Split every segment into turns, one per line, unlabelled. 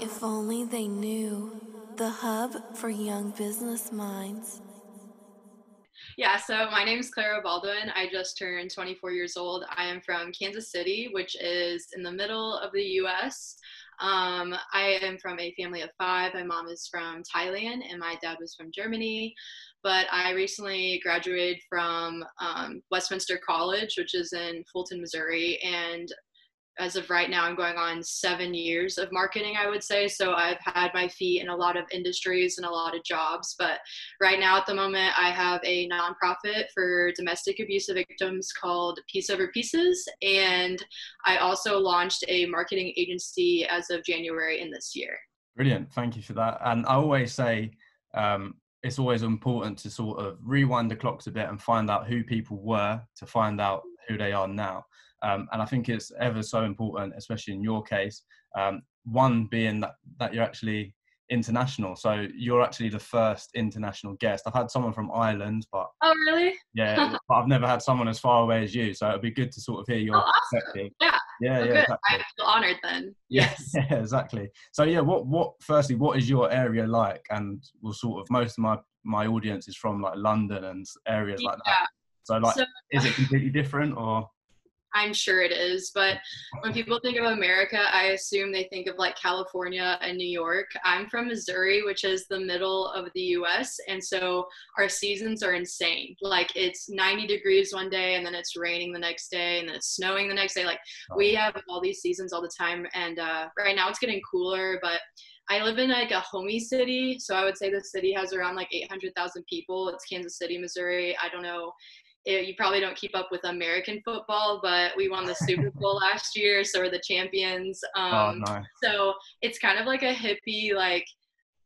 If only they knew. The hub for young business minds.
Yeah, so my name is Clara Baldwin. I just turned 24 years old. I am from Kansas City, which is in the middle of the US. Um, I am from a family of five. My mom is from Thailand and my dad was from Germany. But I recently graduated from um, Westminster College, which is in Fulton, Missouri. And as of right now, I'm going on seven years of marketing, I would say. So I've had my feet in a lot of industries and a lot of jobs. But right now, at the moment, I have a nonprofit for domestic abuse victims called Peace Over Pieces. And I also launched a marketing agency as of January in this year.
Brilliant. Thank you for that. And I always say, um, it's always important to sort of rewind the clocks a bit and find out who people were to find out who they are now. Um, and I think it's ever so important, especially in your case. Um, one being that, that you're actually international. So you're actually the first international guest. I've had someone from Ireland, but
oh really?
Yeah, but I've never had someone as far away as you. So it'd be good to sort of hear your
oh, awesome. perspective. Yeah.
Yeah,
oh,
yeah. Exactly.
I feel honored then. Yes.
Yeah, exactly. So yeah, what what firstly, what is your area like? And we'll sort of most of my my audience is from like London and areas yeah. like that. So like, so, is it completely different or?
I'm sure it is. But when people think of America, I assume they think of like California and New York. I'm from Missouri, which is the middle of the US. And so our seasons are insane. Like it's 90 degrees one day and then it's raining the next day and then it's snowing the next day. Like we have all these seasons all the time. And uh, right now it's getting cooler, but I live in like a homey city. So I would say the city has around like 800,000 people. It's Kansas City, Missouri. I don't know it, you probably don't keep up with American football, but we won the Super Bowl last year, so we're the champions.
Oh, um, oh, nice.
So it's kind of like a hippie, like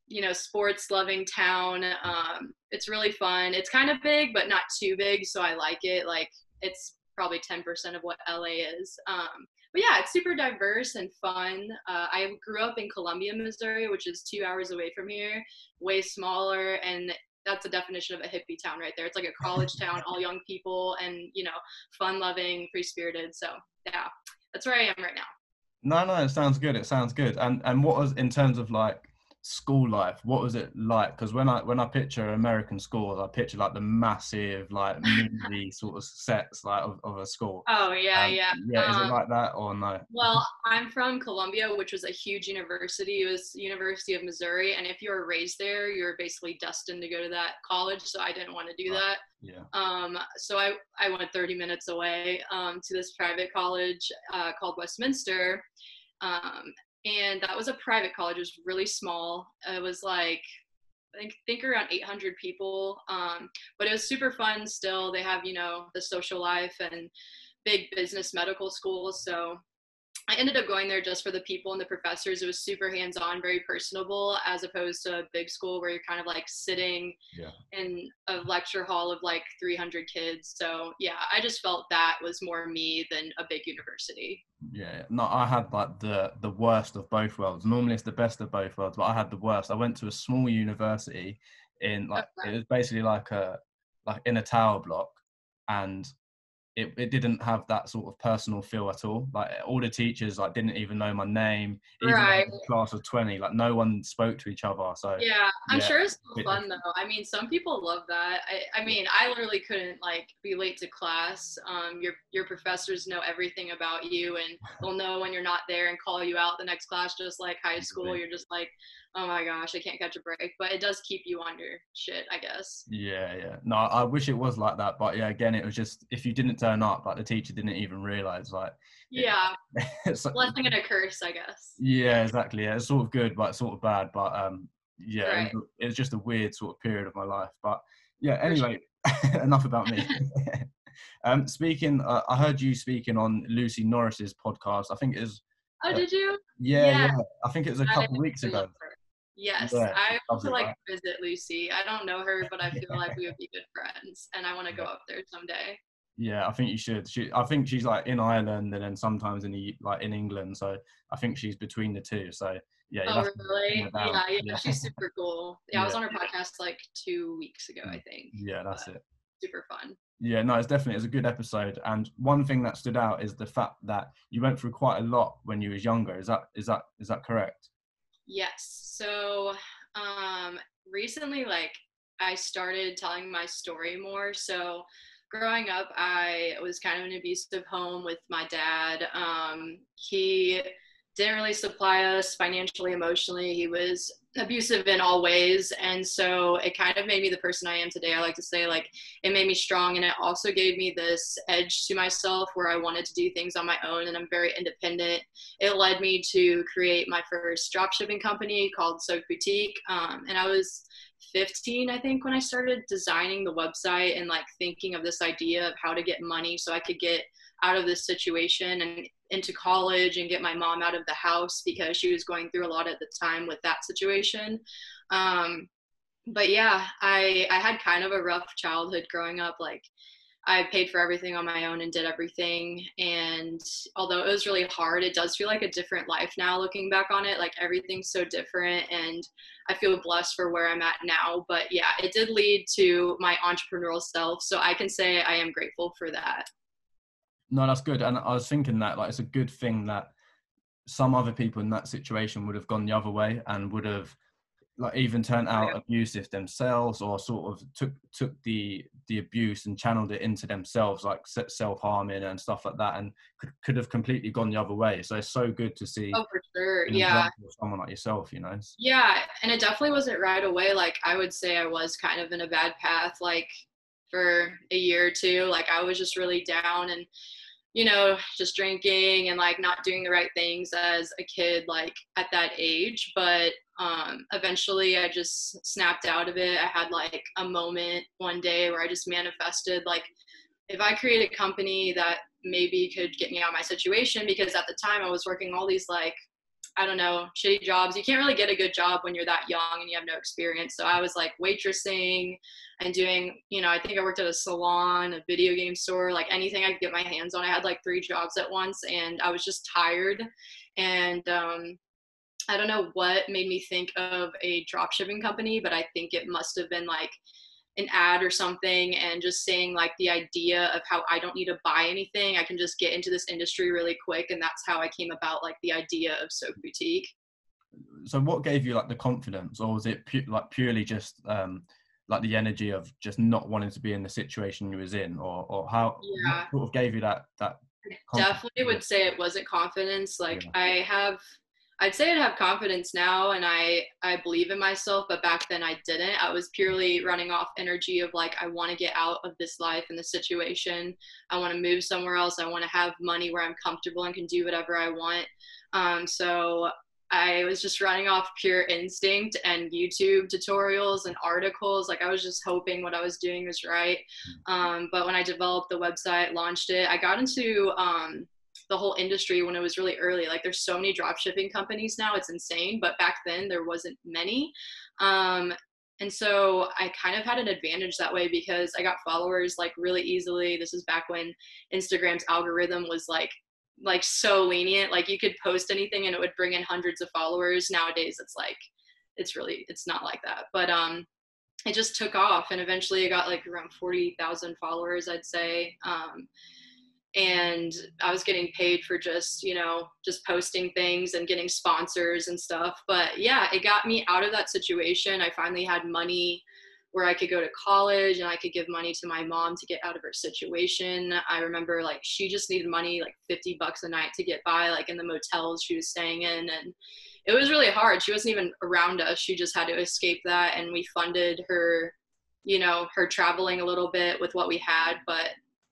you know, sports loving town. Um, it's really fun. It's kind of big, but not too big, so I like it. Like it's probably 10% of what LA is. Um, but yeah, it's super diverse and fun. Uh, I grew up in Columbia, Missouri, which is two hours away from here, way smaller, and that's a definition of a hippie town right there. It's like a college town, all young people and, you know, fun loving, free spirited. So yeah, that's where I am right now.
No, no, it sounds good. It sounds good. And and what was in terms of like school life what was it like? Because when i when i picture american schools i picture like the massive like movie sort of sets like of, of a school.
Oh yeah
um,
yeah.
yeah is um, it like that or no?
well i'm from columbia which was a huge university. It was university of missouri and if you were raised there you're basically destined to go to that college so i didn't want to do that.
yeah.
Um so i i went 30 minutes away um to this private college uh, called westminster. Um, and that was a private college. It was really small. It was like I think think around 800 people, um, but it was super fun. Still, they have you know the social life and big business medical schools. So I ended up going there just for the people and the professors. It was super hands on, very personable, as opposed to a big school where you're kind of like sitting
yeah.
in a lecture hall of like 300 kids. So, yeah, I just felt that was more me than a big university.
Yeah, no, I had like the the worst of both worlds. Normally, it's the best of both worlds, but I had the worst. I went to a small university in like okay. it was basically like a like in a tower block, and it, it didn't have that sort of personal feel at all. Like all the teachers like didn't even know my name. Even
right.
class of twenty, like no one spoke to each other. So
yeah, I'm yeah, sure it's fun though. I mean, some people love that. I, I mean, I literally couldn't like be late to class. Um, your your professors know everything about you, and they'll know when you're not there and call you out the next class. Just like high school, you're just like, oh my gosh, I can't catch a break. But it does keep you on your shit, I guess.
Yeah, yeah. No, I wish it was like that, but yeah, again, it was just if you didn't turn up, like the teacher didn't even realize, like.
Yeah. It, it's like, blessing and a curse, I guess.
Yeah, exactly. Yeah, it's sort of good, but sort of bad. But um, yeah, right. it, was, it, was, just a weird sort of period of my life. But yeah, anyway, sure. enough about me. um, speaking, uh, I heard you speaking on Lucy Norris's podcast. I think it is.
Oh, uh, did you?
Yeah, yeah, yeah. I think it was a couple weeks ago.
Yes, yeah, I want to like visit Lucy. I don't know her, but I feel like we would be good friends, and I want to go up there someday.
Yeah, I think you should. She, I think she's like in Ireland and then sometimes in the like in England. So I think she's between the two. So yeah.
Oh really? Yeah, yeah, yeah, She's super cool. Yeah, I was on her podcast like two weeks ago, I think.
Yeah, that's but it.
Super fun.
Yeah, no, it's definitely it's a good episode. And one thing that stood out is the fact that you went through quite a lot when you was younger. Is that is that is that correct?
Yes. So um, recently, like I started telling my story more. So growing up, I was kind of an abusive home with my dad. Um, he didn't really supply us financially, emotionally. He was abusive in all ways. And so it kind of made me the person I am today. I like to say, like, it made me strong. And it also gave me this edge to myself where I wanted to do things on my own and I'm very independent. It led me to create my first dropshipping company called Soak Boutique. Um, and I was 15 i think when i started designing the website and like thinking of this idea of how to get money so i could get out of this situation and into college and get my mom out of the house because she was going through a lot at the time with that situation um, but yeah i i had kind of a rough childhood growing up like I paid for everything on my own and did everything. And although it was really hard, it does feel like a different life now looking back on it. Like everything's so different. And I feel blessed for where I'm at now. But yeah, it did lead to my entrepreneurial self. So I can say I am grateful for that.
No, that's good. And I was thinking that like it's a good thing that some other people in that situation would have gone the other way and would have like even turned out yeah. abusive themselves or sort of took took the the abuse and channeled it into themselves like self-harming and stuff like that and could, could have completely gone the other way so it's so good to see
oh for sure yeah
someone like yourself you know
yeah and it definitely wasn't right away like i would say i was kind of in a bad path like for a year or two like i was just really down and you know, just drinking and like not doing the right things as a kid, like at that age. But um, eventually I just snapped out of it. I had like a moment one day where I just manifested, like, if I create a company that maybe could get me out of my situation, because at the time I was working all these like I don't know, shitty jobs. You can't really get a good job when you're that young and you have no experience. So I was like waitressing and doing, you know, I think I worked at a salon, a video game store, like anything I could get my hands on. I had like three jobs at once and I was just tired. And um, I don't know what made me think of a drop shipping company, but I think it must have been like an ad or something and just saying like the idea of how I don't need to buy anything. I can just get into this industry really quick. And that's how I came about like the idea of Soak Boutique.
So what gave you like the confidence or was it pu- like purely just um, like the energy of just not wanting to be in the situation you was in or, or how
yeah.
sort of gave you that, that
definitely would say it wasn't confidence. Like yeah. I have I'd say I'd have confidence now and I I believe in myself, but back then I didn't. I was purely running off energy of like I want to get out of this life and this situation. I want to move somewhere else. I want to have money where I'm comfortable and can do whatever I want. Um, so I was just running off pure instinct and YouTube tutorials and articles. Like I was just hoping what I was doing was right. Um, but when I developed the website, launched it, I got into um, the whole industry when it was really early. Like there's so many drop shipping companies now, it's insane. But back then there wasn't many. Um, and so I kind of had an advantage that way because I got followers like really easily. This is back when Instagram's algorithm was like like so lenient. Like you could post anything and it would bring in hundreds of followers. Nowadays it's like it's really it's not like that. But um it just took off and eventually it got like around 40,000 followers I'd say. Um and I was getting paid for just, you know, just posting things and getting sponsors and stuff. But yeah, it got me out of that situation. I finally had money where I could go to college and I could give money to my mom to get out of her situation. I remember like she just needed money like 50 bucks a night to get by like in the motels she was staying in and it was really hard. She wasn't even around us. She just had to escape that and we funded her, you know, her traveling a little bit with what we had, but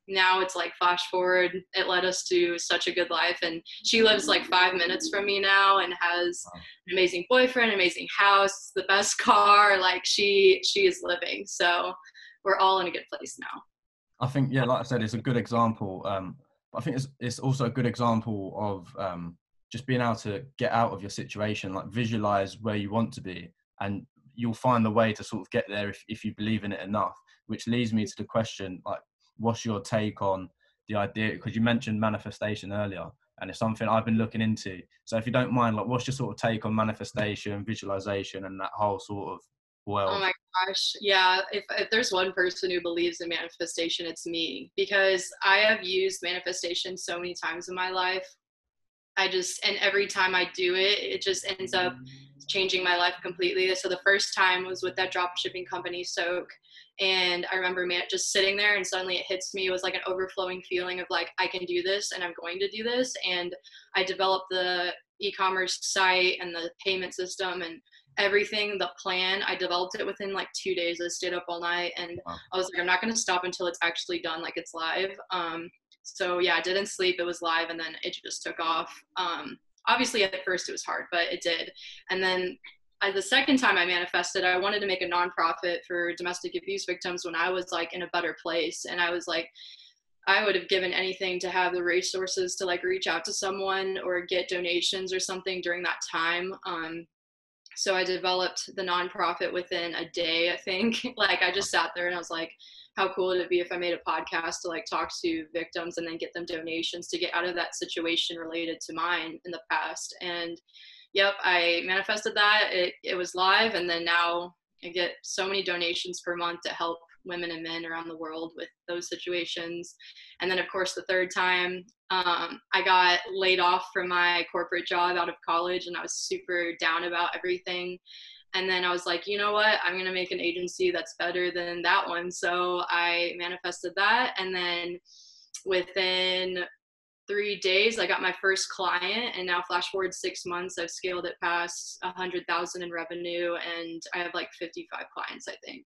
now it's like flash forward it led us to such a good life. And she lives like five minutes from me now and has an amazing boyfriend amazing house the best car like she she is living. So we're all in a good place now.
I think yeah like i said it's a good example um i think it's it's also a good example of um just being able to get out of your situation like visualize where you want to be and you'll find the way to sort of get there if, if you believe in it enough which leads me to the question like what's your take on the idea? Because you mentioned manifestation earlier, and it's something I've been looking into. So if you don't mind, like, what's your sort of take on manifestation, visualization, and that whole sort of oh world?
Oh my gosh, yeah. If if there's one person who believes in manifestation, it's me because I have used manifestation so many times in my life. I just and every time I do it, it just ends up mm. changing my life completely. So the first time was with that drop shipping company, Soak. And I remember man, just sitting there and suddenly it hits me. It was like an overflowing feeling of like, I can do this and I'm going to do this. And I developed the e-commerce site and the payment system and everything the plan i developed it within like two days i stayed up all night and wow. i was like i'm not going to stop until it's actually done like it's live um, so yeah i didn't sleep it was live and then it just took off um, obviously at first it was hard but it did and then I, the second time i manifested i wanted to make a nonprofit for domestic abuse victims when i was like in a better place and i was like I would have given anything to have the resources to like reach out to someone or get donations or something during that time. Um, so I developed the nonprofit within a day, I think. like I just sat there and I was like, how cool would it be if I made a podcast to like talk to victims and then get them donations to get out of that situation related to mine in the past. And yep, I manifested that. It it was live and then now I get so many donations per month to help women and men around the world with those situations. And then, of course, the third time, um, I got laid off from my corporate job out of college, and I was super down about everything. And then I was like, you know what? I'm going to make an agency that's better than that one. So I manifested that. And then within three days, I got my first client. And now, flash forward six months, I've scaled it past a 100,000 in revenue. And I have like 55 clients, I think.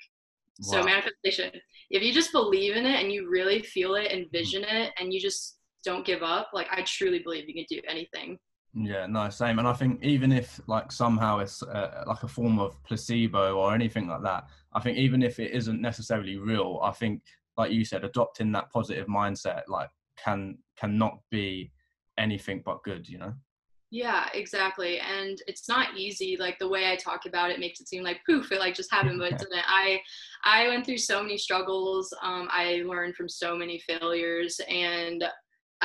So manifestation, if you just believe in it and you really feel it, envision it, and you just don't give up, like I truly believe you can do anything.
Yeah, no, same. And I think even if like somehow it's uh, like a form of placebo or anything like that, I think even if it isn't necessarily real, I think like you said, adopting that positive mindset like can cannot be anything but good, you know.
Yeah, exactly. And it's not easy. Like the way I talk about it makes it seem like poof, it like just happened, but it didn't. I I went through so many struggles. Um, I learned from so many failures and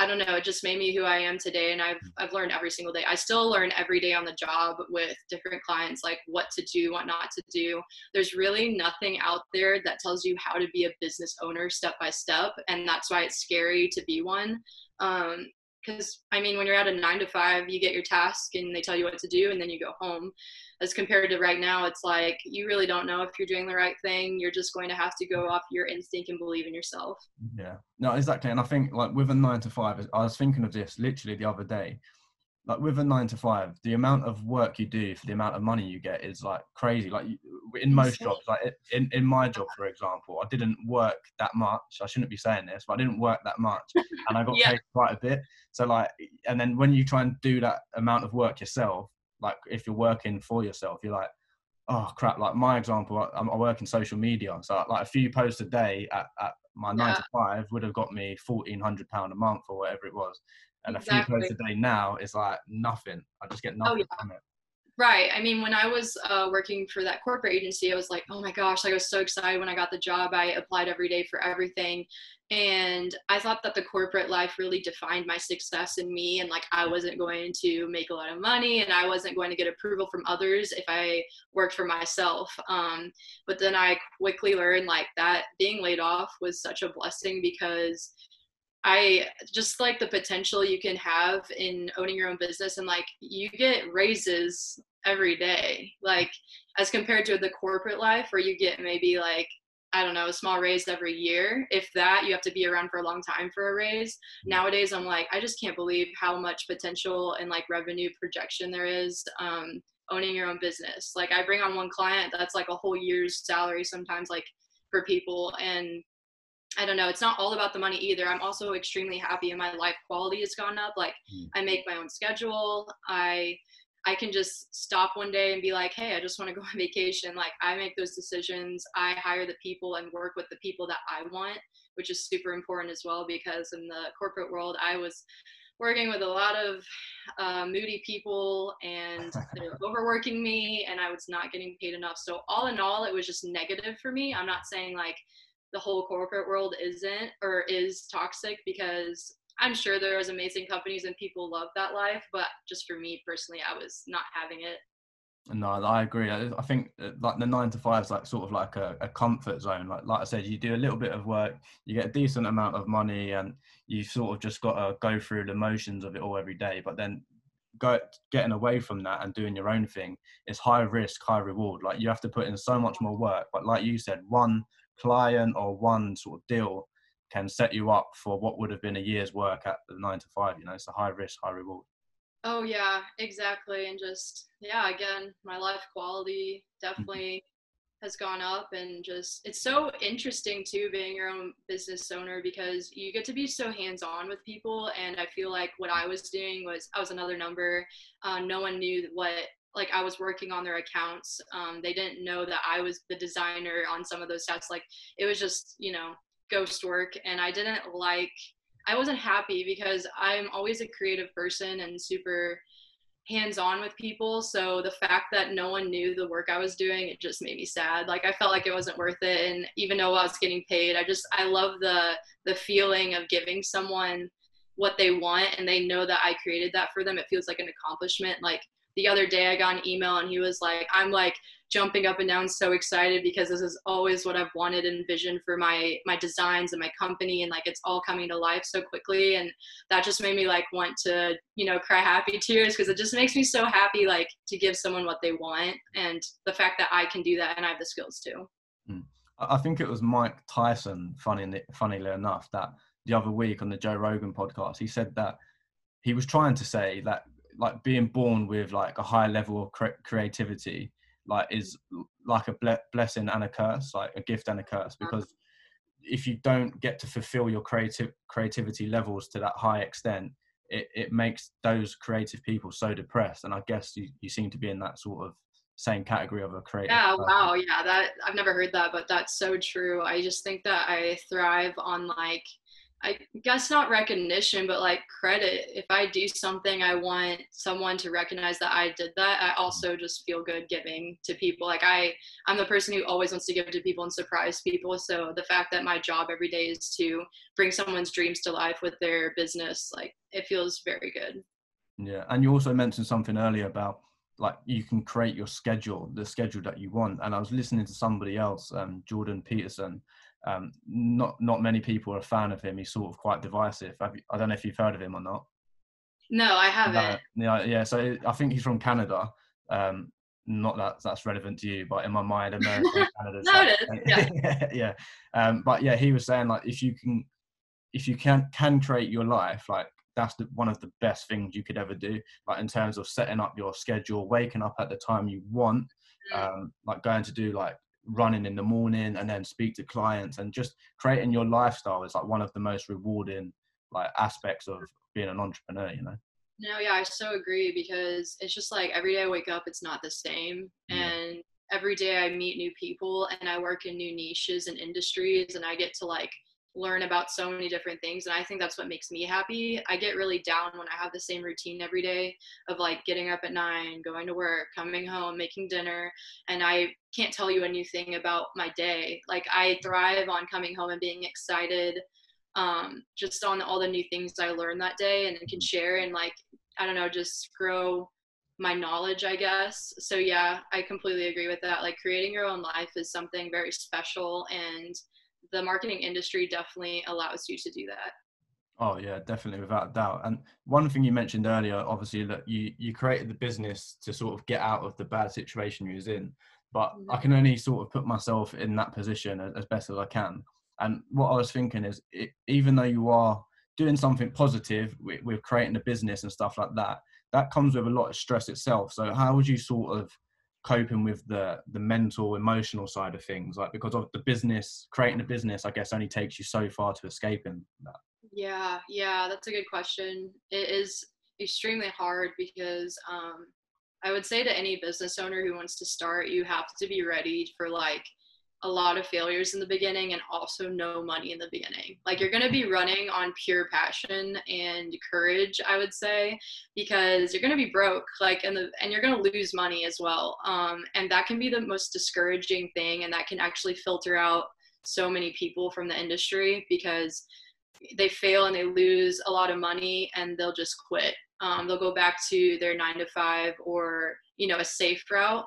I don't know, it just made me who I am today and I've I've learned every single day. I still learn every day on the job with different clients like what to do, what not to do. There's really nothing out there that tells you how to be a business owner step by step and that's why it's scary to be one. Um, because I mean, when you're at a nine to five, you get your task and they tell you what to do, and then you go home. As compared to right now, it's like you really don't know if you're doing the right thing. You're just going to have to go off your instinct and believe in yourself.
Yeah, no, exactly. And I think like with a nine to five, I was thinking of this literally the other day like with a nine to five, the amount of work you do for the amount of money you get is like crazy. Like in most jobs, like in, in my job, for example, I didn't work that much. I shouldn't be saying this, but I didn't work that much and I got yeah. paid quite a bit. So like, and then when you try and do that amount of work yourself, like if you're working for yourself, you're like, oh crap. Like my example, I, I work in social media. So like a few posts a day at, at my nine yeah. to five would have got me fourteen hundred pound a month or whatever it was and exactly. a few posts a day now is like nothing. I just get oh, nothing oh, yeah. from it.
Right. I mean, when I was uh, working for that corporate agency, I was like, oh my gosh, like I was so excited when I got the job. I applied every day for everything. And I thought that the corporate life really defined my success in me. And like, I wasn't going to make a lot of money and I wasn't going to get approval from others if I worked for myself. Um, but then I quickly learned like that being laid off was such a blessing because I just like the potential you can have in owning your own business and like you get raises every day. Like as compared to the corporate life where you get maybe like I don't know, a small raise every year. If that, you have to be around for a long time for a raise. Nowadays, I'm like, I just can't believe how much potential and like revenue projection there is um, owning your own business. Like, I bring on one client that's like a whole year's salary sometimes, like for people. And I don't know, it's not all about the money either. I'm also extremely happy and my life quality has gone up. Like mm. I make my own schedule. I I can just stop one day and be like, "Hey, I just want to go on vacation." Like I make those decisions. I hire the people and work with the people that I want, which is super important as well because in the corporate world, I was working with a lot of uh, moody people and they're overworking me and I was not getting paid enough. So all in all, it was just negative for me. I'm not saying like the whole corporate world isn't or is toxic because I'm sure there is amazing companies and people love that life, but just for me personally, I was not having it.
No, I agree. I think uh, like the nine to five is like sort of like a, a, comfort zone. Like like I said, you do a little bit of work, you get a decent amount of money, and you sort of just got to go through the motions of it all every day. But then go, getting away from that and doing your own thing is high risk, high reward. Like you have to put in so much more work. But like you said, one client or one sort of deal can set you up for what would have been a year's work at the nine to five. You know, it's a high risk, high reward.
Oh yeah, exactly. And just yeah, again, my life quality definitely has gone up and just it's so interesting too being your own business owner because you get to be so hands-on with people and i feel like what i was doing was i was another number uh, no one knew what like i was working on their accounts um, they didn't know that i was the designer on some of those sets like it was just you know ghost work and i didn't like i wasn't happy because i'm always a creative person and super hands on with people. So the fact that no one knew the work I was doing, it just made me sad. Like I felt like it wasn't worth it. And even though I was getting paid, I just, I love the, the feeling of giving someone what they want and they know that I created that for them. It feels like an accomplishment. Like the other day I got an email and he was like, I'm like jumping up and down so excited because this is always what I've wanted and envisioned for my my designs and my company and like it's all coming to life so quickly and that just made me like want to, you know, cry happy tears because it just makes me so happy like to give someone what they want and the fact that I can do that and I have the skills too.
Mm. I think it was Mike Tyson, funny, funnily enough, that the other week on the Joe Rogan podcast, he said that he was trying to say that like being born with like a high level of cre- creativity like is like a ble- blessing and a curse like a gift and a curse. Uh-huh. Because if you don't get to fulfill your creative creativity levels to that high extent it, it makes those creative people so depressed. And i guess you, you seem to be in that sort of same category of a creative
yeah person. wow yeah that i've never heard that but that's so true. I just think that i thrive on like I guess not recognition, but like credit. If I do something, I want someone to recognize that I did that. I also just feel good giving to people. Like I, I'm the person who always wants to give to people and surprise people. So the fact that my job every day is to bring someone's dreams to life with their business, like it feels very good.
Yeah, and you also mentioned something earlier about like you can create your schedule, the schedule that you want. And I was listening to somebody else, um, Jordan Peterson um, not not many people are a fan of him. He's sort of quite divisive. You, I don't know if you've heard of him or not.
No, I haven't.
yeah, yeah. So I think he's from Canada. Um, not that that's relevant to you, but in my mind, America, Canada.
no, it is.
Yeah, yeah. Um, but yeah, he was saying like if you can, if you can can create your life, like that's the, one of the best things you could ever do. Like in terms of setting up your schedule, waking up at the time you want, mm. um, like going to do like running in the morning and then speak to clients and just creating your lifestyle is like one of the most rewarding like aspects of being an entrepreneur you know
no yeah i so agree because it's just like every day i wake up it's not the same yeah. and every day i meet new people and i work in new niches and industries and i get to like learn about so many different things and i think that's what makes me happy. I get really down when i have the same routine every day of like getting up at nine going to work coming home making dinner and i can't tell you a new thing about my day. Like i thrive on coming home and being excited um, just on all the new things i learned that day and can share and like i don't know just grow my knowledge i guess. So yeah i completely agree with that. Like creating your own life is something very special and the marketing industry definitely allows you to do that.
Oh yeah, definitely without a doubt. And one thing you mentioned earlier, obviously that you you created the business to sort of get out of the bad situation you was in. But mm-hmm. I can only sort of put myself in that position as, as best as I can. And what I was thinking is, it, even though you are doing something positive with, with creating a business and stuff like that, that comes with a lot of stress itself. So how would you sort of coping with the the mental emotional side of things like because of the business creating a business i guess only takes you so far to escaping that.
Yeah yeah that's a good question. It is extremely hard because um i would say to any business owner who wants to start you have to be ready for like a lot of failures in the beginning and also no money in the beginning. Like you're going to be running on pure passion and courage, I would say, because you're going to be broke like and the and you're going to lose money as well. Um, and that can be the most discouraging thing and that can actually filter out so many people from the industry because they fail and they lose a lot of money and they'll just quit. Um, they'll go back to their 9 to 5 or, you know, a safe route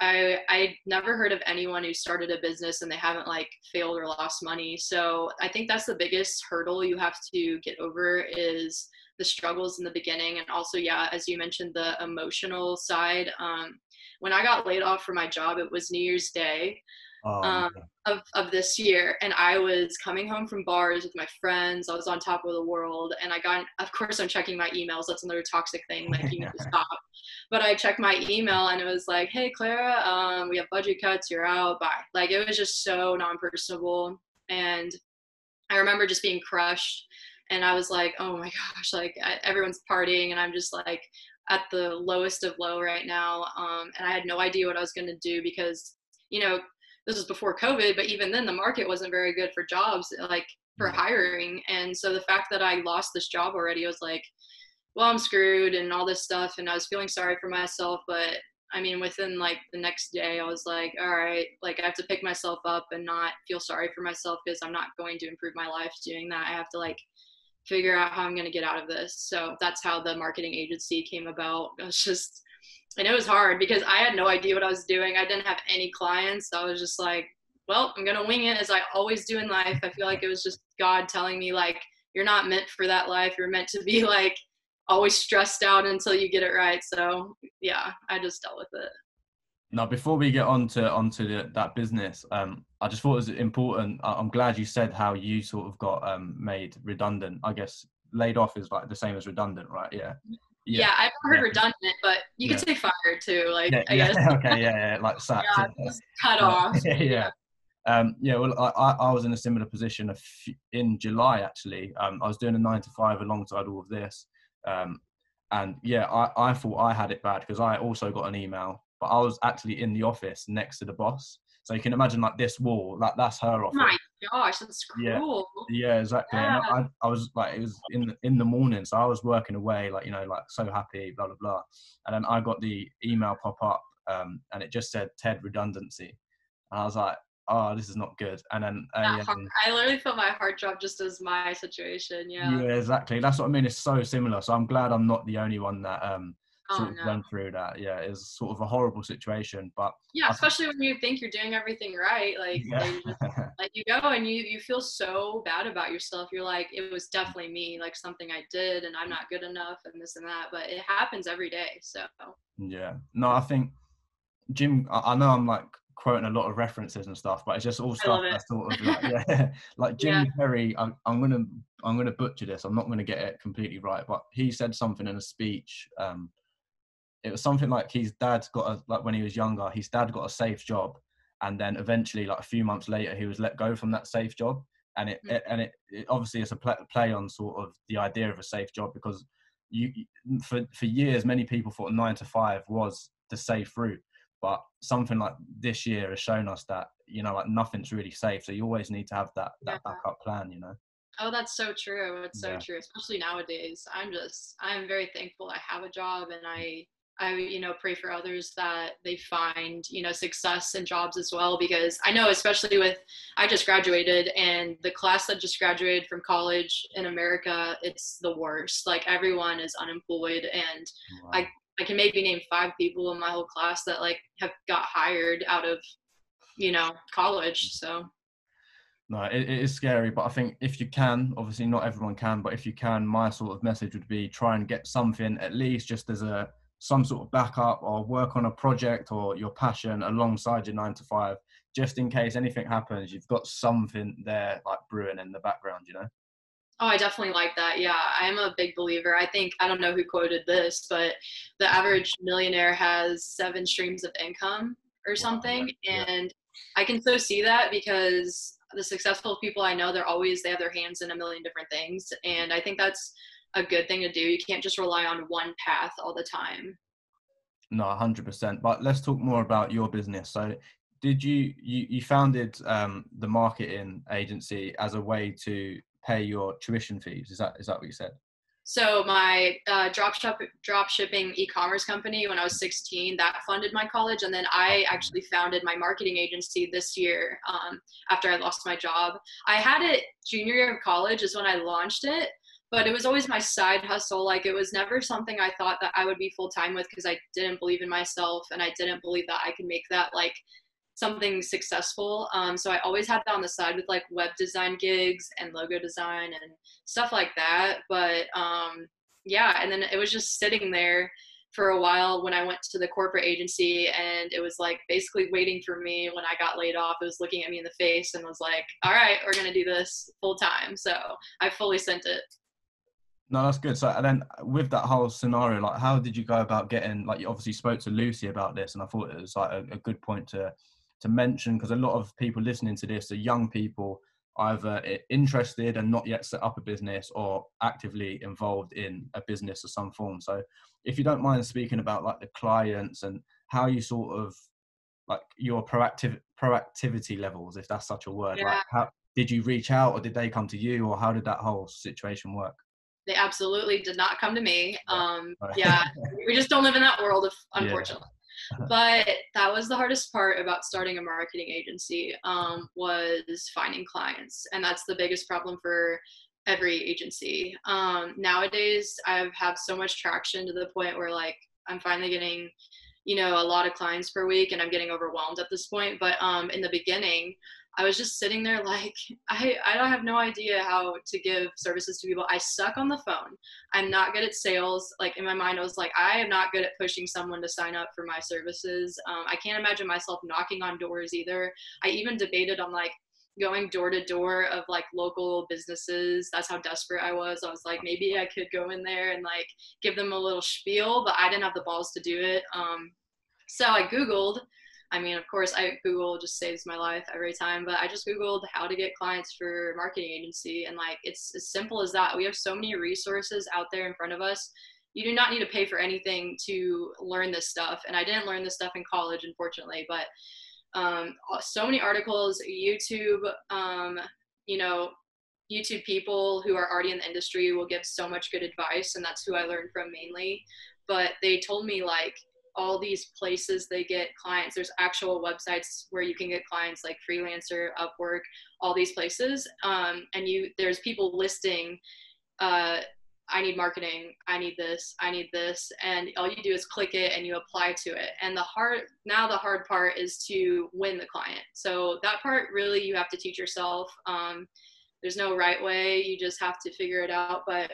I I never heard of anyone who started a business and they haven't like failed or lost money. So I think that's the biggest hurdle you have to get over is the struggles in the beginning and also yeah as you mentioned the emotional side um, when i got laid off from my job it was new year's day
Oh,
um, of, of this year and i was coming home from bars with my friends i was on top of the world and i got of course i'm checking my emails that's another toxic thing like you need to stop. But i checked my email and it was like hey clara um, we have budget cuts you're out bye. Like it was just so non-personable and i remember just being crushed and i was like oh my gosh like I, everyone's partying and i'm just like at the lowest of low right now um, and i had no idea what i was going to do because you know this was before COVID, but even then the market wasn't very good for jobs, like for mm. hiring. And so the fact that I lost this job already, I was like, well, I'm screwed and all this stuff. And I was feeling sorry for myself. But I mean, within like the next day, I was like, all right, like I have to pick myself up and not feel sorry for myself because I'm not going to improve my life doing that. I have to like figure out how I'm going to get out of this. So that's how the marketing agency came about. It was just, and it was hard because I had no idea what I was doing. I didn't have any clients. So I was just like, well, I'm gonna wing it as I always do in life. I feel like it was just God telling me like, you're not meant for that life. You're meant to be like always stressed out until you get it right. So yeah, I just dealt with it.
Now, before we get on to onto the, that business, um, I just thought it was important. I'm glad you said how you sort of got um, made redundant. I guess laid off is like the same as redundant, right? Yeah.
Yeah, yeah I've heard yeah. redundant, but you could say fired too. Like
yeah,
I guess.
okay, yeah, yeah, like sacked.
Yeah, cut off.
yeah. Um, yeah, well, I, I was in a similar position in July actually. Um, I was doing a nine to five alongside all of this, um, and yeah, I, I thought I had it bad because I also got an email, but I was actually in the office next to the boss, so you can imagine like this wall, like that's her office.
My gosh, that's
cruel. Yeah, yeah exactly. Yeah. And I, I was like, it was in the, in the morning, so I was working away, like you know, like so happy, blah blah blah. And then I got the email pop up, um, and it just said TED redundancy, and I was like, oh, this is not good. And then
uh, um, I literally felt my heart drop just as my situation. Yeah.
Yeah, exactly. That's what I mean. It's so similar. So I'm glad I'm not the only one that um oh, sort of no. went through that. Yeah, it's sort of a horrible situation, but
yeah, especially when you think you're doing everything right, like yeah. like you go and you you feel so bad about yourself. You're like, it was definitely me, like something I did, and I'm not good enough, and this and that. But it happens every day. So
yeah, no, I think Jim. I, I know I'm like quoting a lot of references and stuff, but it's just all stuff that's sort of like yeah, like Jim yeah. Carrey. I'm, I'm, gonna I'm gonna butcher this. I'm not gonna get it completely right, but he said something in a speech um, it was something like his dad got a, like when he was younger his dad got a safe job and then eventually like a few months later he was let go from that safe job and it, mm. it and it, it, obviously it's a play, on sort of the idea of a safe job because you for for years many people thought 9 to 5 was the safe route but something like this year has shown us that you know like nothing's really safe so you always need to have that that yeah. backup plan you know
Oh, that's so true. It's so yeah. true, especially nowadays. I'm just, I'm very thankful I have a job and I I you know pray for others that they find you know success in jobs as well because I know especially with I just graduated and the class that just graduated from college in America it's the worst like everyone is unemployed and wow. I I can maybe name five people in my whole class that like have got hired out of you know college so
no it, it is scary but i think if you can obviously not everyone can but if you can my sort of message would be try and get something at least just as a some sort of backup or work on a project or your passion alongside your nine to five, just in case anything happens, you've got something there like brewing in the background, you know?
Oh, I definitely like that. Yeah, I am a big believer. I think, I don't know who quoted this, but the average millionaire has seven streams of income or something. Wow, yeah. And I can so see that because the successful people I know, they're always, they have their hands in a million different things. And I think that's a good thing to do. You can't just rely on one path all the time.
No, 100%. But let's talk more about your business. So, did you you, you founded um, the marketing agency as a way to pay your tuition fees? Is that is that what you said?
So my uh, drop shop drop shipping e-commerce company when I was 16 that funded my college, and then I actually founded my marketing agency this year um, after I lost my job. I had it junior year of college is when I launched it, but it was always my side hustle like it was never something i thought that i would be full time with because i didn't believe in myself and i didn't believe that i could make that like something successful um, so i always had that on the side with like web design gigs and logo design and stuff like that but um, yeah, and then it was just sitting there for a while when I went to the corporate agency and it was like basically waiting for me when I got laid off. It was looking at me in the face and was like, all right, we're going to do this full time. So I fully sent it.
No, that's good. So, and then with that whole scenario, like, how did you go about getting? Like, you obviously spoke to Lucy about this, and I thought it was like a, a good point to to mention because a lot of people listening to this are young people, either interested and not yet set up a business, or actively involved in a business of some form. So, if you don't mind speaking about like the clients and how you sort of like your proactive proactivity levels, if that's such a word, yeah. like how did you reach out or did they come to you or how did that whole situation work?
They absolutely did not come to me. Um, yeah, we just don't live in that world, of, unfortunately. Yeah. but that was the hardest part about starting a marketing agency um, was finding clients, and that's the biggest problem for every agency. Um, nowadays, I have so much traction to the point where like I'm finally getting, you know, a lot of clients per week, and I'm getting overwhelmed at this point. But um, in the beginning, I was just sitting there like I I don't have no idea how to give services to people. I suck on the phone. I'm not good at sales. Like in my mind, I was like I am not good at pushing someone to sign up for my services. Um, I can't imagine myself knocking on doors either. I even debated on like going door to door of like local businesses. That's how desperate I was. I was like, maybe I could go in there and like give them a little spiel, but I didn't have the balls to do it. Um, so I Googled. I mean, of course, I Google just saves my life every time, but I just Googled how to get clients for marketing agency. And like, it's as simple as that. We have so many resources out there in front of us. You do not need to pay for anything to learn this stuff. And I didn't learn this stuff in college, unfortunately, but um, so many articles, YouTube, um, you know, YouTube people who are already in the industry will give so much good advice, and that's who I learned from mainly. But they told me like all these places they get clients. There's actual websites where you can get clients like Freelancer, Upwork, all these places, um, and you there's people listing. Uh, I need marketing, I need this, I need this, and all you do is click it and you apply to it. And the hard now the hard part is to win the client. So that part really you have to teach yourself. Um, there's no right way, you just have to figure it out. But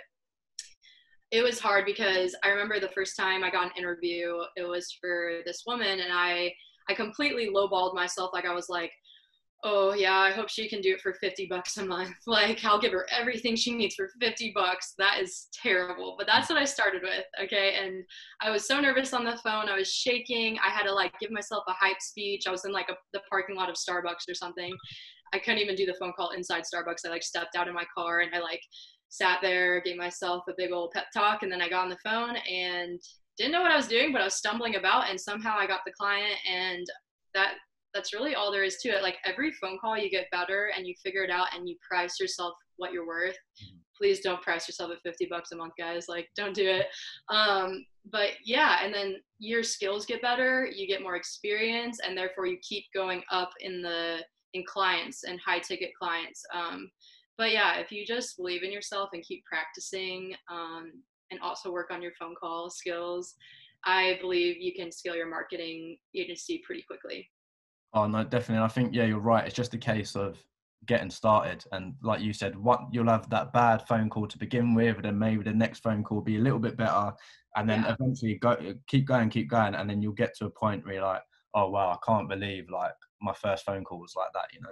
it was hard because I remember the first time I got an interview, it was for this woman, and I I completely lowballed myself. Like I was like, oh yeah i hope she can do it for 50 bucks a month. Like i'll give her everything she needs for 50 bucks. That is terrible. But that's what i started with okay? And i was so nervous on the phone i was shaking i had to like give myself a hype speech. I was in like a, the parking lot of starbucks or something. I couldn't even do the phone call inside starbucks i like stepped out of my car and i like sat there gave myself a big old pep talk and then i got on the phone and didn't know what i was doing but i was stumbling about and somehow i got the client and that that's really all there is to it. Like every phone call, you get better and you figure it out and you price yourself what you're worth. Mm-hmm. Please don't price yourself at 50 bucks a month, guys. Like, don't do it. Um, but yeah, and then your skills get better, you get more experience, and therefore you keep going up in the in clients and high ticket clients. Um, but yeah, if you just believe in yourself and keep practicing, um, and also work on your phone call skills, I believe you can scale your marketing agency pretty quickly.
Oh no, definitely. I think yeah, you're right. It's just a case of getting started, and like you said, what you'll have that bad phone call to begin with, and then maybe the next phone call will be a little bit better, and then yeah. eventually go keep going, keep going, and then you'll get to a point where you're like, oh wow, I can't believe like my first phone call was like that, you know.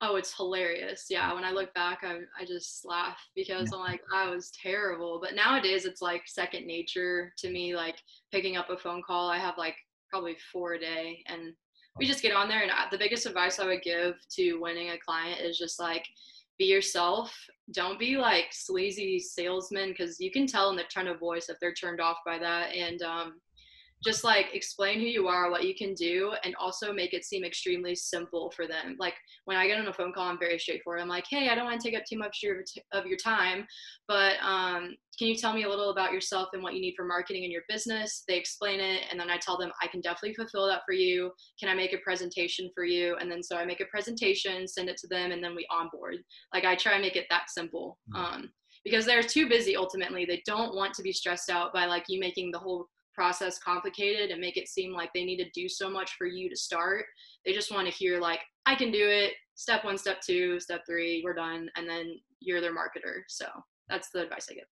Oh, it's hilarious. Yeah, when I look back, I, I just laugh because I'm like, I was terrible. But nowadays, it's like second nature to me. Like picking up a phone call, I have like probably four a day, and we just get on there and the biggest advice i would give to winning a client is just like be yourself don't be like sleazy salesman because you can tell in the tone of voice if they're turned off by that and um, just like explain who you are, what you can do, and also make it seem extremely simple for them. Like when I get on a phone call, I'm very straightforward. I'm like, hey, I don't want to take up too much of your, of your time, but um, can you tell me a little about yourself and what you need for marketing in your business? They explain it, and then I tell them I can definitely fulfill that for you. Can I make a presentation for you? And then so I make a presentation, send it to them, and then we onboard. Like I try and make it that simple. Mm-hmm. Um, because they're too busy ultimately. They don't want to be stressed out by like you making the whole process complicated and make it seem like they need to do so much for you to start. They just want to hear like, I can do it. Step one, step two, step three, we're done, and then you're their marketer. So that's the advice I give.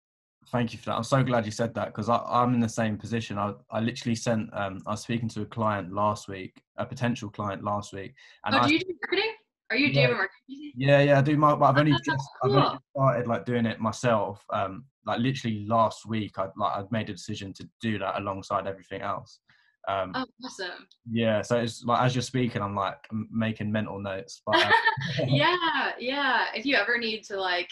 Thank you for that. I'm so glad you said that because I'm in the same position. I, I literally sent, um, I was speaking to a client last week, a potential client last week.
And oh, do I, you do marketing? Are you yeah, doing marketing?
Yeah, yeah, I do. My, but I've only just, cool. I've only started like doing it myself. Um, like literally last week, I like I'd made a decision to do that alongside everything else.
Um, oh, awesome.
Yeah, so it's like as you're speaking, I'm like making mental notes. But, uh,
yeah, yeah. If you ever need to like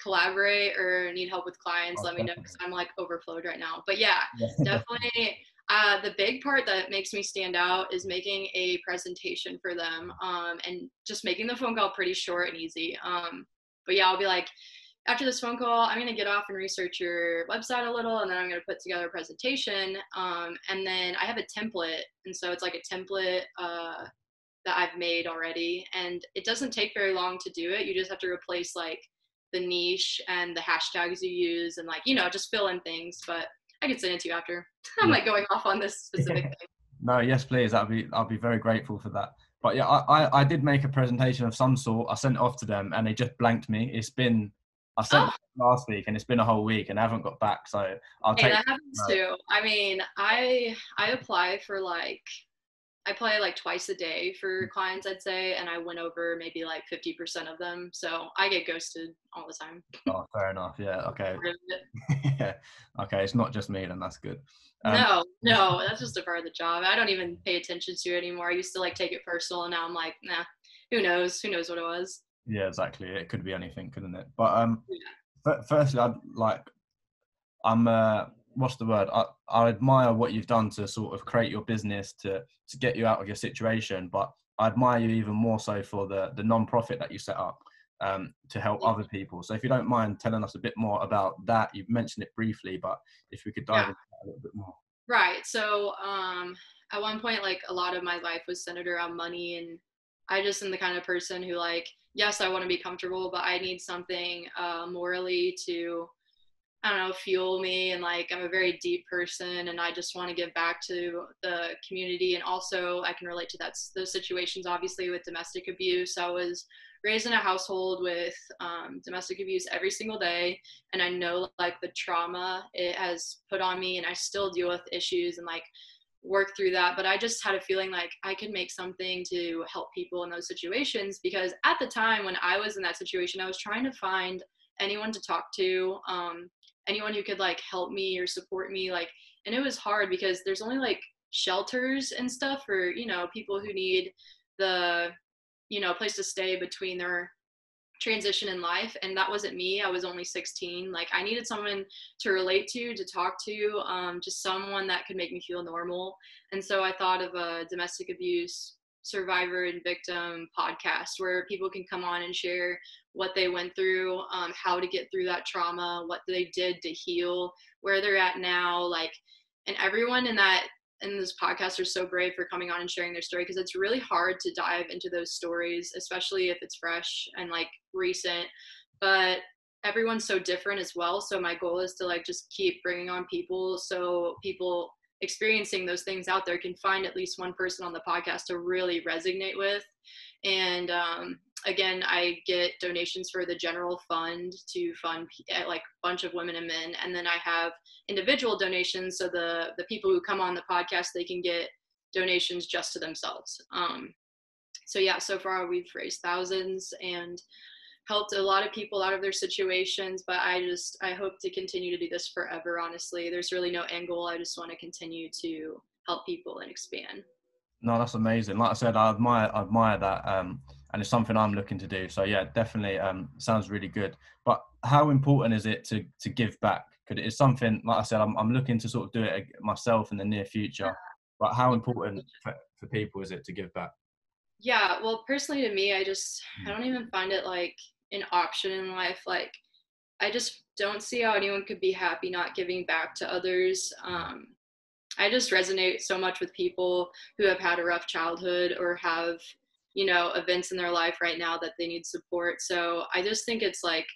collaborate or need help with clients, oh, let definitely. me know because I'm like overflowed right now. But yeah, definitely. Uh, the big part that makes me stand out is making a presentation for them um, and just making the phone call pretty short and easy. Um, but yeah, I'll be like, after this phone call, I'm gonna get off and research your website a little, and then I'm gonna put together a presentation. Um, and then I have a template, and so it's like a template uh, that I've made already, and it doesn't take very long to do it. You just have to replace like the niche and the hashtags you use and like you know just fill in things but i can send it to you after i'm yeah. like going off on this specific thing
no yes please i'll be i'll be very grateful for that but yeah I, I, I did make a presentation of some sort i sent it off to them and they just blanked me it's been i sent oh. last week and it's been a whole week and i haven't got back so i'll take
that happens too i mean i i apply for like I play like twice a day for mm. clients, I'd say, and I win over maybe like 50% of them. So I get ghosted all the time.
Oh, fair enough. Yeah. Okay. yeah. Okay. It's not just me, then that's good.
Um, no, no, that's just a part of the job. I don't even pay attention to it anymore. I used to like take it personal, and now I'm like, nah, who knows? Who knows what it was?
Yeah, exactly. It could be anything, couldn't it? But um, yeah. f- firstly, I'd like, I'm uh, what's the word? I, I admire what you've done to sort of create your business to to get you out of your situation, but I admire you even more so for the the non-profit that you set up um, to help other people. So if you don't mind telling us a bit more about that, you've mentioned it briefly, but if we could dive yeah. into that a little bit more.
Right. So um, at one point, like a lot of my life was centered around money, and I just am the kind of person who like, yes, I want to be comfortable, but I need something uh, morally to I don't know, fuel me. And like, I'm a very deep person and I just want to give back to the community. And also, I can relate to that, those situations, obviously, with domestic abuse. I was raised in a household with um, domestic abuse every single day. And I know like the trauma it has put on me, and I still deal with issues and like work through that. But I just had a feeling like I could make something to help people in those situations because at the time when I was in that situation, I was trying to find anyone to talk to. Um, anyone who could like help me or support me like and it was hard because there's only like shelters and stuff for you know people who need the you know place to stay between their transition in life and that wasn't me i was only 16 like i needed someone to relate to to talk to um, just someone that could make me feel normal and so i thought of a domestic abuse survivor and victim podcast where people can come on and share what they went through, um, how to get through that trauma, what they did to heal, where they're at now, like, and everyone in that in this podcast are so brave for coming on and sharing their story because it's really hard to dive into those stories, especially if it's fresh and like recent. But everyone's so different as well. So my goal is to like just keep bringing on people so people experiencing those things out there can find at least one person on the podcast to really resonate with. And um, again, I get donations for the general fund to fund eh, like a bunch of women and men, and then I have individual donations. So the the people who come on the podcast they can get donations just to themselves. Um, so yeah, so far we've raised thousands and helped a lot of people out of their situations but i just i hope to continue to do this forever honestly there's really no end goal i just want to continue to help people and expand
no that's amazing like i said i admire I admire that um and it's something i'm looking to do. So yeah definitely um sounds really good. But how important is it to to give back? Because it is something like i said I'm, I'm looking to sort of do it myself in the near future. But how important for, for people is it to give back?
Yeah well personally to me i just i don't even find it like an option in life. Like i just don't see how anyone could be happy not giving back to others. Um, i just resonate so much with people who have had a rough childhood or have you know events in their life right now that they need support. So i just think it's like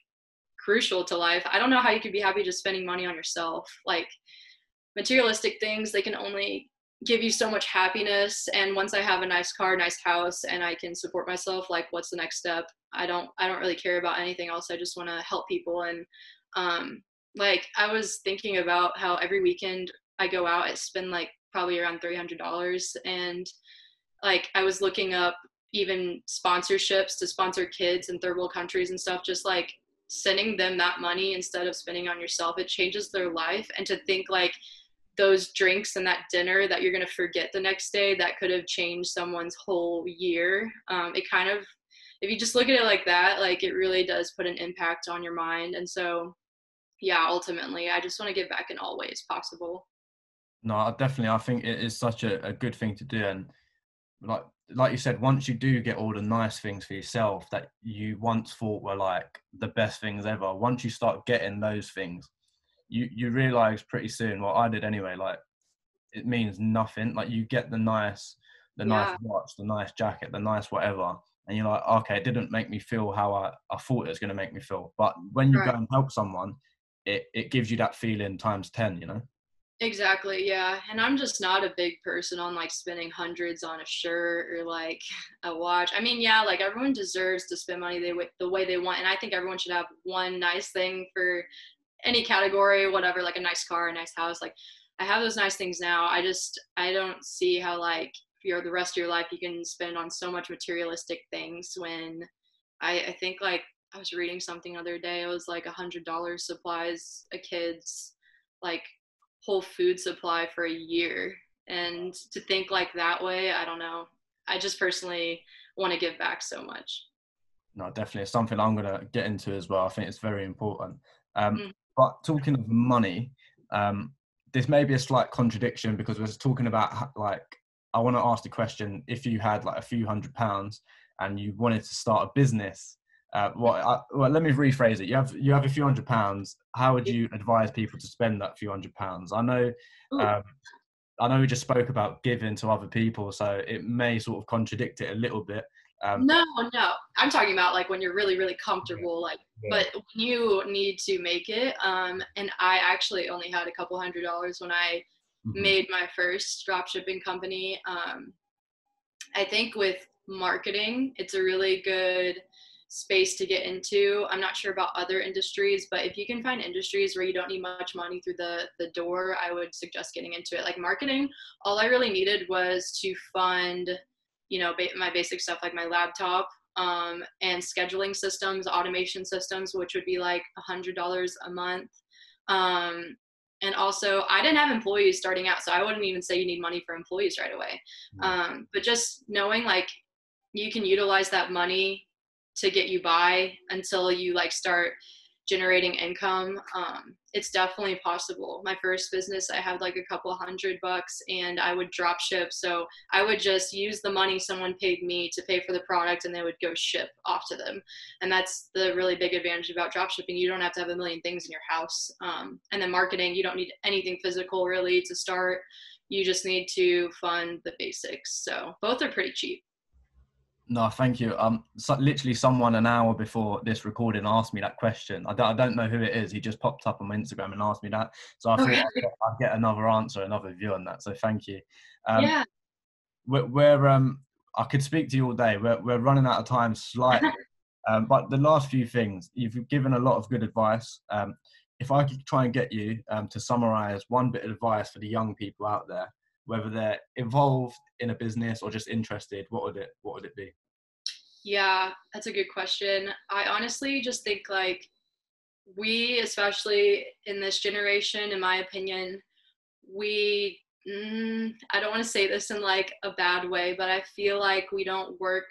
crucial to life. I don't know how you could be happy just spending money on yourself. Like materialistic things they can only give you so much happiness. And once i have a nice car nice house and i can support myself like what's the next step? I don't i don't really care about anything else. I just want to help people. And um, like I was thinking about how every weekend I go out, I spend like probably around three hundred dollars, and like I was looking up even sponsorships to sponsor kids in third world countries and stuff. Just like sending them that money instead of spending on yourself, it changes their life. And to think like those drinks and that dinner that you're going to forget the next day that could have changed someone's whole year um, it kind of if you just look at it like that like it really does put an impact on your mind and so yeah ultimately i just want to give back in all ways possible
no definitely i think it is such a, a good thing to do and like like you said once you do get all the nice things for yourself that you once thought were like the best things ever once you start getting those things you you realize pretty soon well i did anyway like it means nothing like you get the nice the yeah. nice watch the nice jacket the nice whatever and you're like okay it didn't make me feel how i, I thought it was going to make me feel but when you right. go and help someone it, it gives you that feeling times 10 you know
exactly yeah and i'm just not a big person on like spending hundreds on a shirt or like a watch i mean yeah like everyone deserves to spend money they the way they want and i think everyone should have one nice thing for any category, whatever, like a nice car, a nice house. Like I have those nice things now. I just I don't see how like for the rest of your life you can spend on so much materialistic things when I, I think like I was reading something other day. It was like a hundred dollars supplies a kid's like whole food supply for a year. And to think like that way, I don't know. I just personally want to give back so much.
No, definitely. It's something I'm going to get into as well. I think it's very important. Um, mm. But talking of money, um, this may be a slight contradiction because we're talking about like I want to ask the question: if you had like a few hundred pounds and you wanted to start a business, uh, what? I, well, let me rephrase it. You have you have a few hundred pounds. How would you advise people to spend that few hundred pounds? I know. Um, I know we just spoke about giving to other people, so it may sort of contradict it a little bit.
Um, no, no, I'm talking about like when you're really, really comfortable, like, yeah. but you need to make it. Um, and I actually only had a couple hundred dollars when I mm-hmm. made my first drop shipping company. Um, I think with marketing, it's a really good space to get into. I'm not sure about other industries, but if you can find industries where you don't need much money through the the door, I would suggest getting into it. Like marketing, all I really needed was to fund you know ba- my basic stuff like my laptop um, and scheduling systems automation systems which would be like a hundred dollars a month um, and also i didn't have employees starting out so i wouldn't even say you need money for employees right away um, but just knowing like you can utilize that money to get you by until you like start generating income um, it's definitely possible. My first business i had like a couple hundred bucks and i would drop ship. So i would just use the money someone paid me to pay for the product and they would go ship off to them. And that's the really big advantage about drop shipping. You don't have to have a million things in your house um, and then marketing you don't need anything physical really to start. You just need to fund the basics. So both are pretty cheap
no, thank you. Um, so literally, someone an hour before this recording asked me that question. I don't, I don't know who it is. He just popped up on my Instagram and asked me that. So I thought I'd, get, I'd, get, another answer, another view on that. So thank you.
Um, yeah.
We're, we're, um, I could speak to you all day. We're, we're running out of time slightly. um, but the last few things, you've given a lot of good advice. Um, if I could try and get you um, to summarize one bit of advice for the young people out there, whether they're involved in a business or just interested, what would it what would it be?
Yeah, that's a good question. I honestly just think like we, especially in this generation, in my opinion, we mm, I don't want to say this in like a bad way, but I feel like we don't work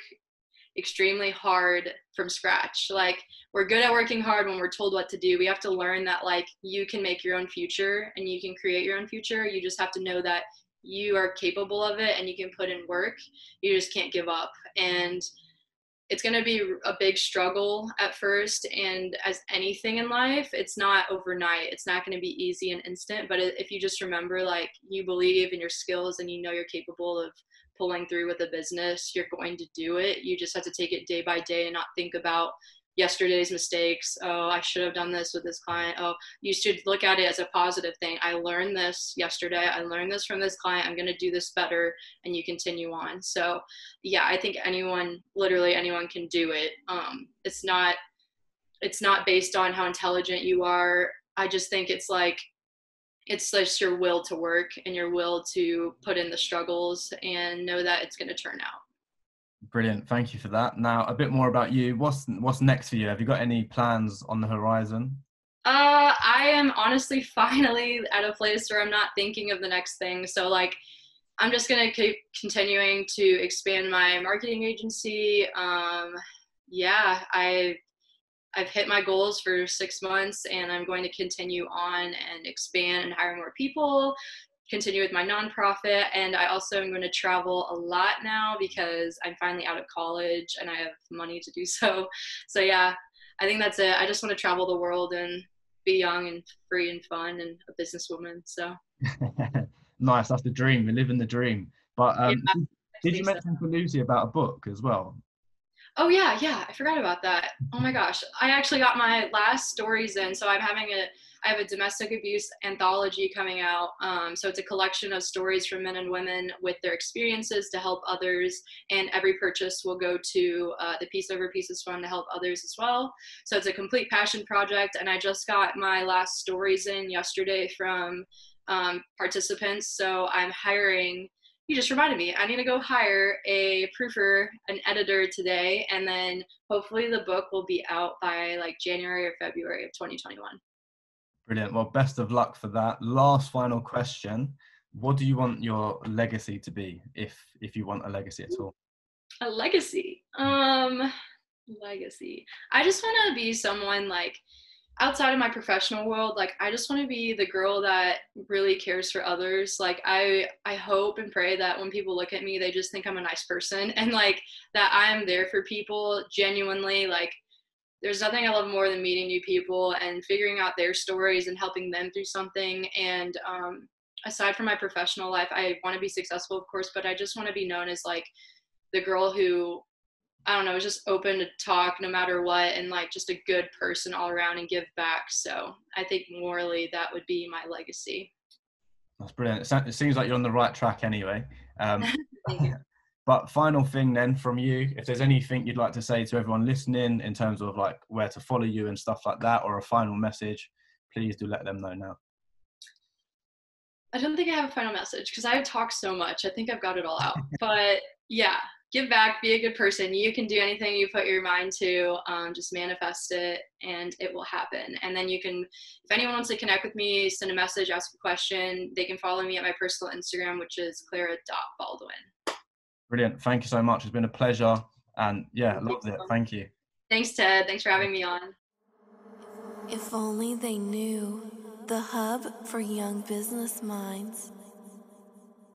extremely hard from scratch. Like we're good at working hard when we're told what to do. We have to learn that like you can make your own future and you can create your own future. You just have to know that you are capable of it and you can put in work. You just can't give up. And it's going to be a big struggle at first and as anything in life it's not overnight it's not going to be easy and instant but if you just remember like you believe in your skills and you know you're capable of pulling through with a business you're going to do it you just have to take it day by day and not think about yesterday's mistakes. Oh i should have done this with this client. Oh you should look at it as a positive thing. I learned this yesterday. I learned this from this client. I'm going to do this better and you continue on. So yeah i think anyone literally anyone can do it. Um, it's not it's not based on how intelligent you are. I just think it's like it's just your will to work and your will to put in the struggles and know that it's going to turn out.
Brilliant. Thank you for that. Now, a bit more about you. What's what's next for you? Have you got any plans on the horizon?
Uh, I am honestly finally at a place where I'm not thinking of the next thing. So like I'm just to keep continuing to expand my marketing agency. Um, yeah, I I've hit my goals for six months and I'm going to continue on and expand and hire more people, continue with my nonprofit. And I also am going to travel a lot now because I'm finally out of college and I have money to do so. So, yeah, I think that's it. I just want to travel the world and be young and free and fun and a businesswoman. So,
nice. That's the dream. We live in the dream. But um, yeah, did you mention so. to Lucy about a book as well?
Oh yeah, yeah. I forgot about that. Oh my gosh. I actually got my last stories in. So I'm having a I have a domestic abuse anthology coming out. Um, so it's a collection of stories from men and women with their experiences to help others. And every purchase will go to uh, the Peace Over Pieces Fund to help others as well. So it's a complete passion project. And I just got my last stories in yesterday from um, participants. So I'm hiring you just reminded me i need to go hire a proofer an editor today and then hopefully the book will be out by like january or february of 2021
brilliant. Well best of luck for that. Last final question. What do you want your legacy to be if if you want a legacy at all?
A legacy? Um legacy. I just want to be someone like outside of my professional world like i just want to be the girl that really cares for others. Like i i hope and pray that when people look at me they just think i'm a nice person and like that i'm there for people genuinely like there's nothing i love more than meeting new people and figuring out their stories and helping them through something and um, aside from my professional life i want to be successful of course but i just want to be known as like the girl who I don't know, was just open to talk no matter what and like just a good person all around and give back. So I think morally that would be my legacy.
That's brilliant. It seems like you're on the right track anyway. Um, but final thing then from you, if there's anything you'd like to say to everyone listening in terms of like where to follow you and stuff like that, or a final message, please do let them know now.
I don't think I have a final message because I talk so much. I think I've got it all out. but yeah, give back, be a good person. You can do anything you put your mind to, um, just manifest it and it will happen. And then you can, if anyone wants to connect with me, send a message, ask a question, they can follow me at my personal Instagram, which is clara.baldwin.
Brilliant. Thank you so much. It's been a pleasure. And yeah, loved it. Thank you.
Thanks, Ted. Thanks for having me on.
If only they knew the hub for young business minds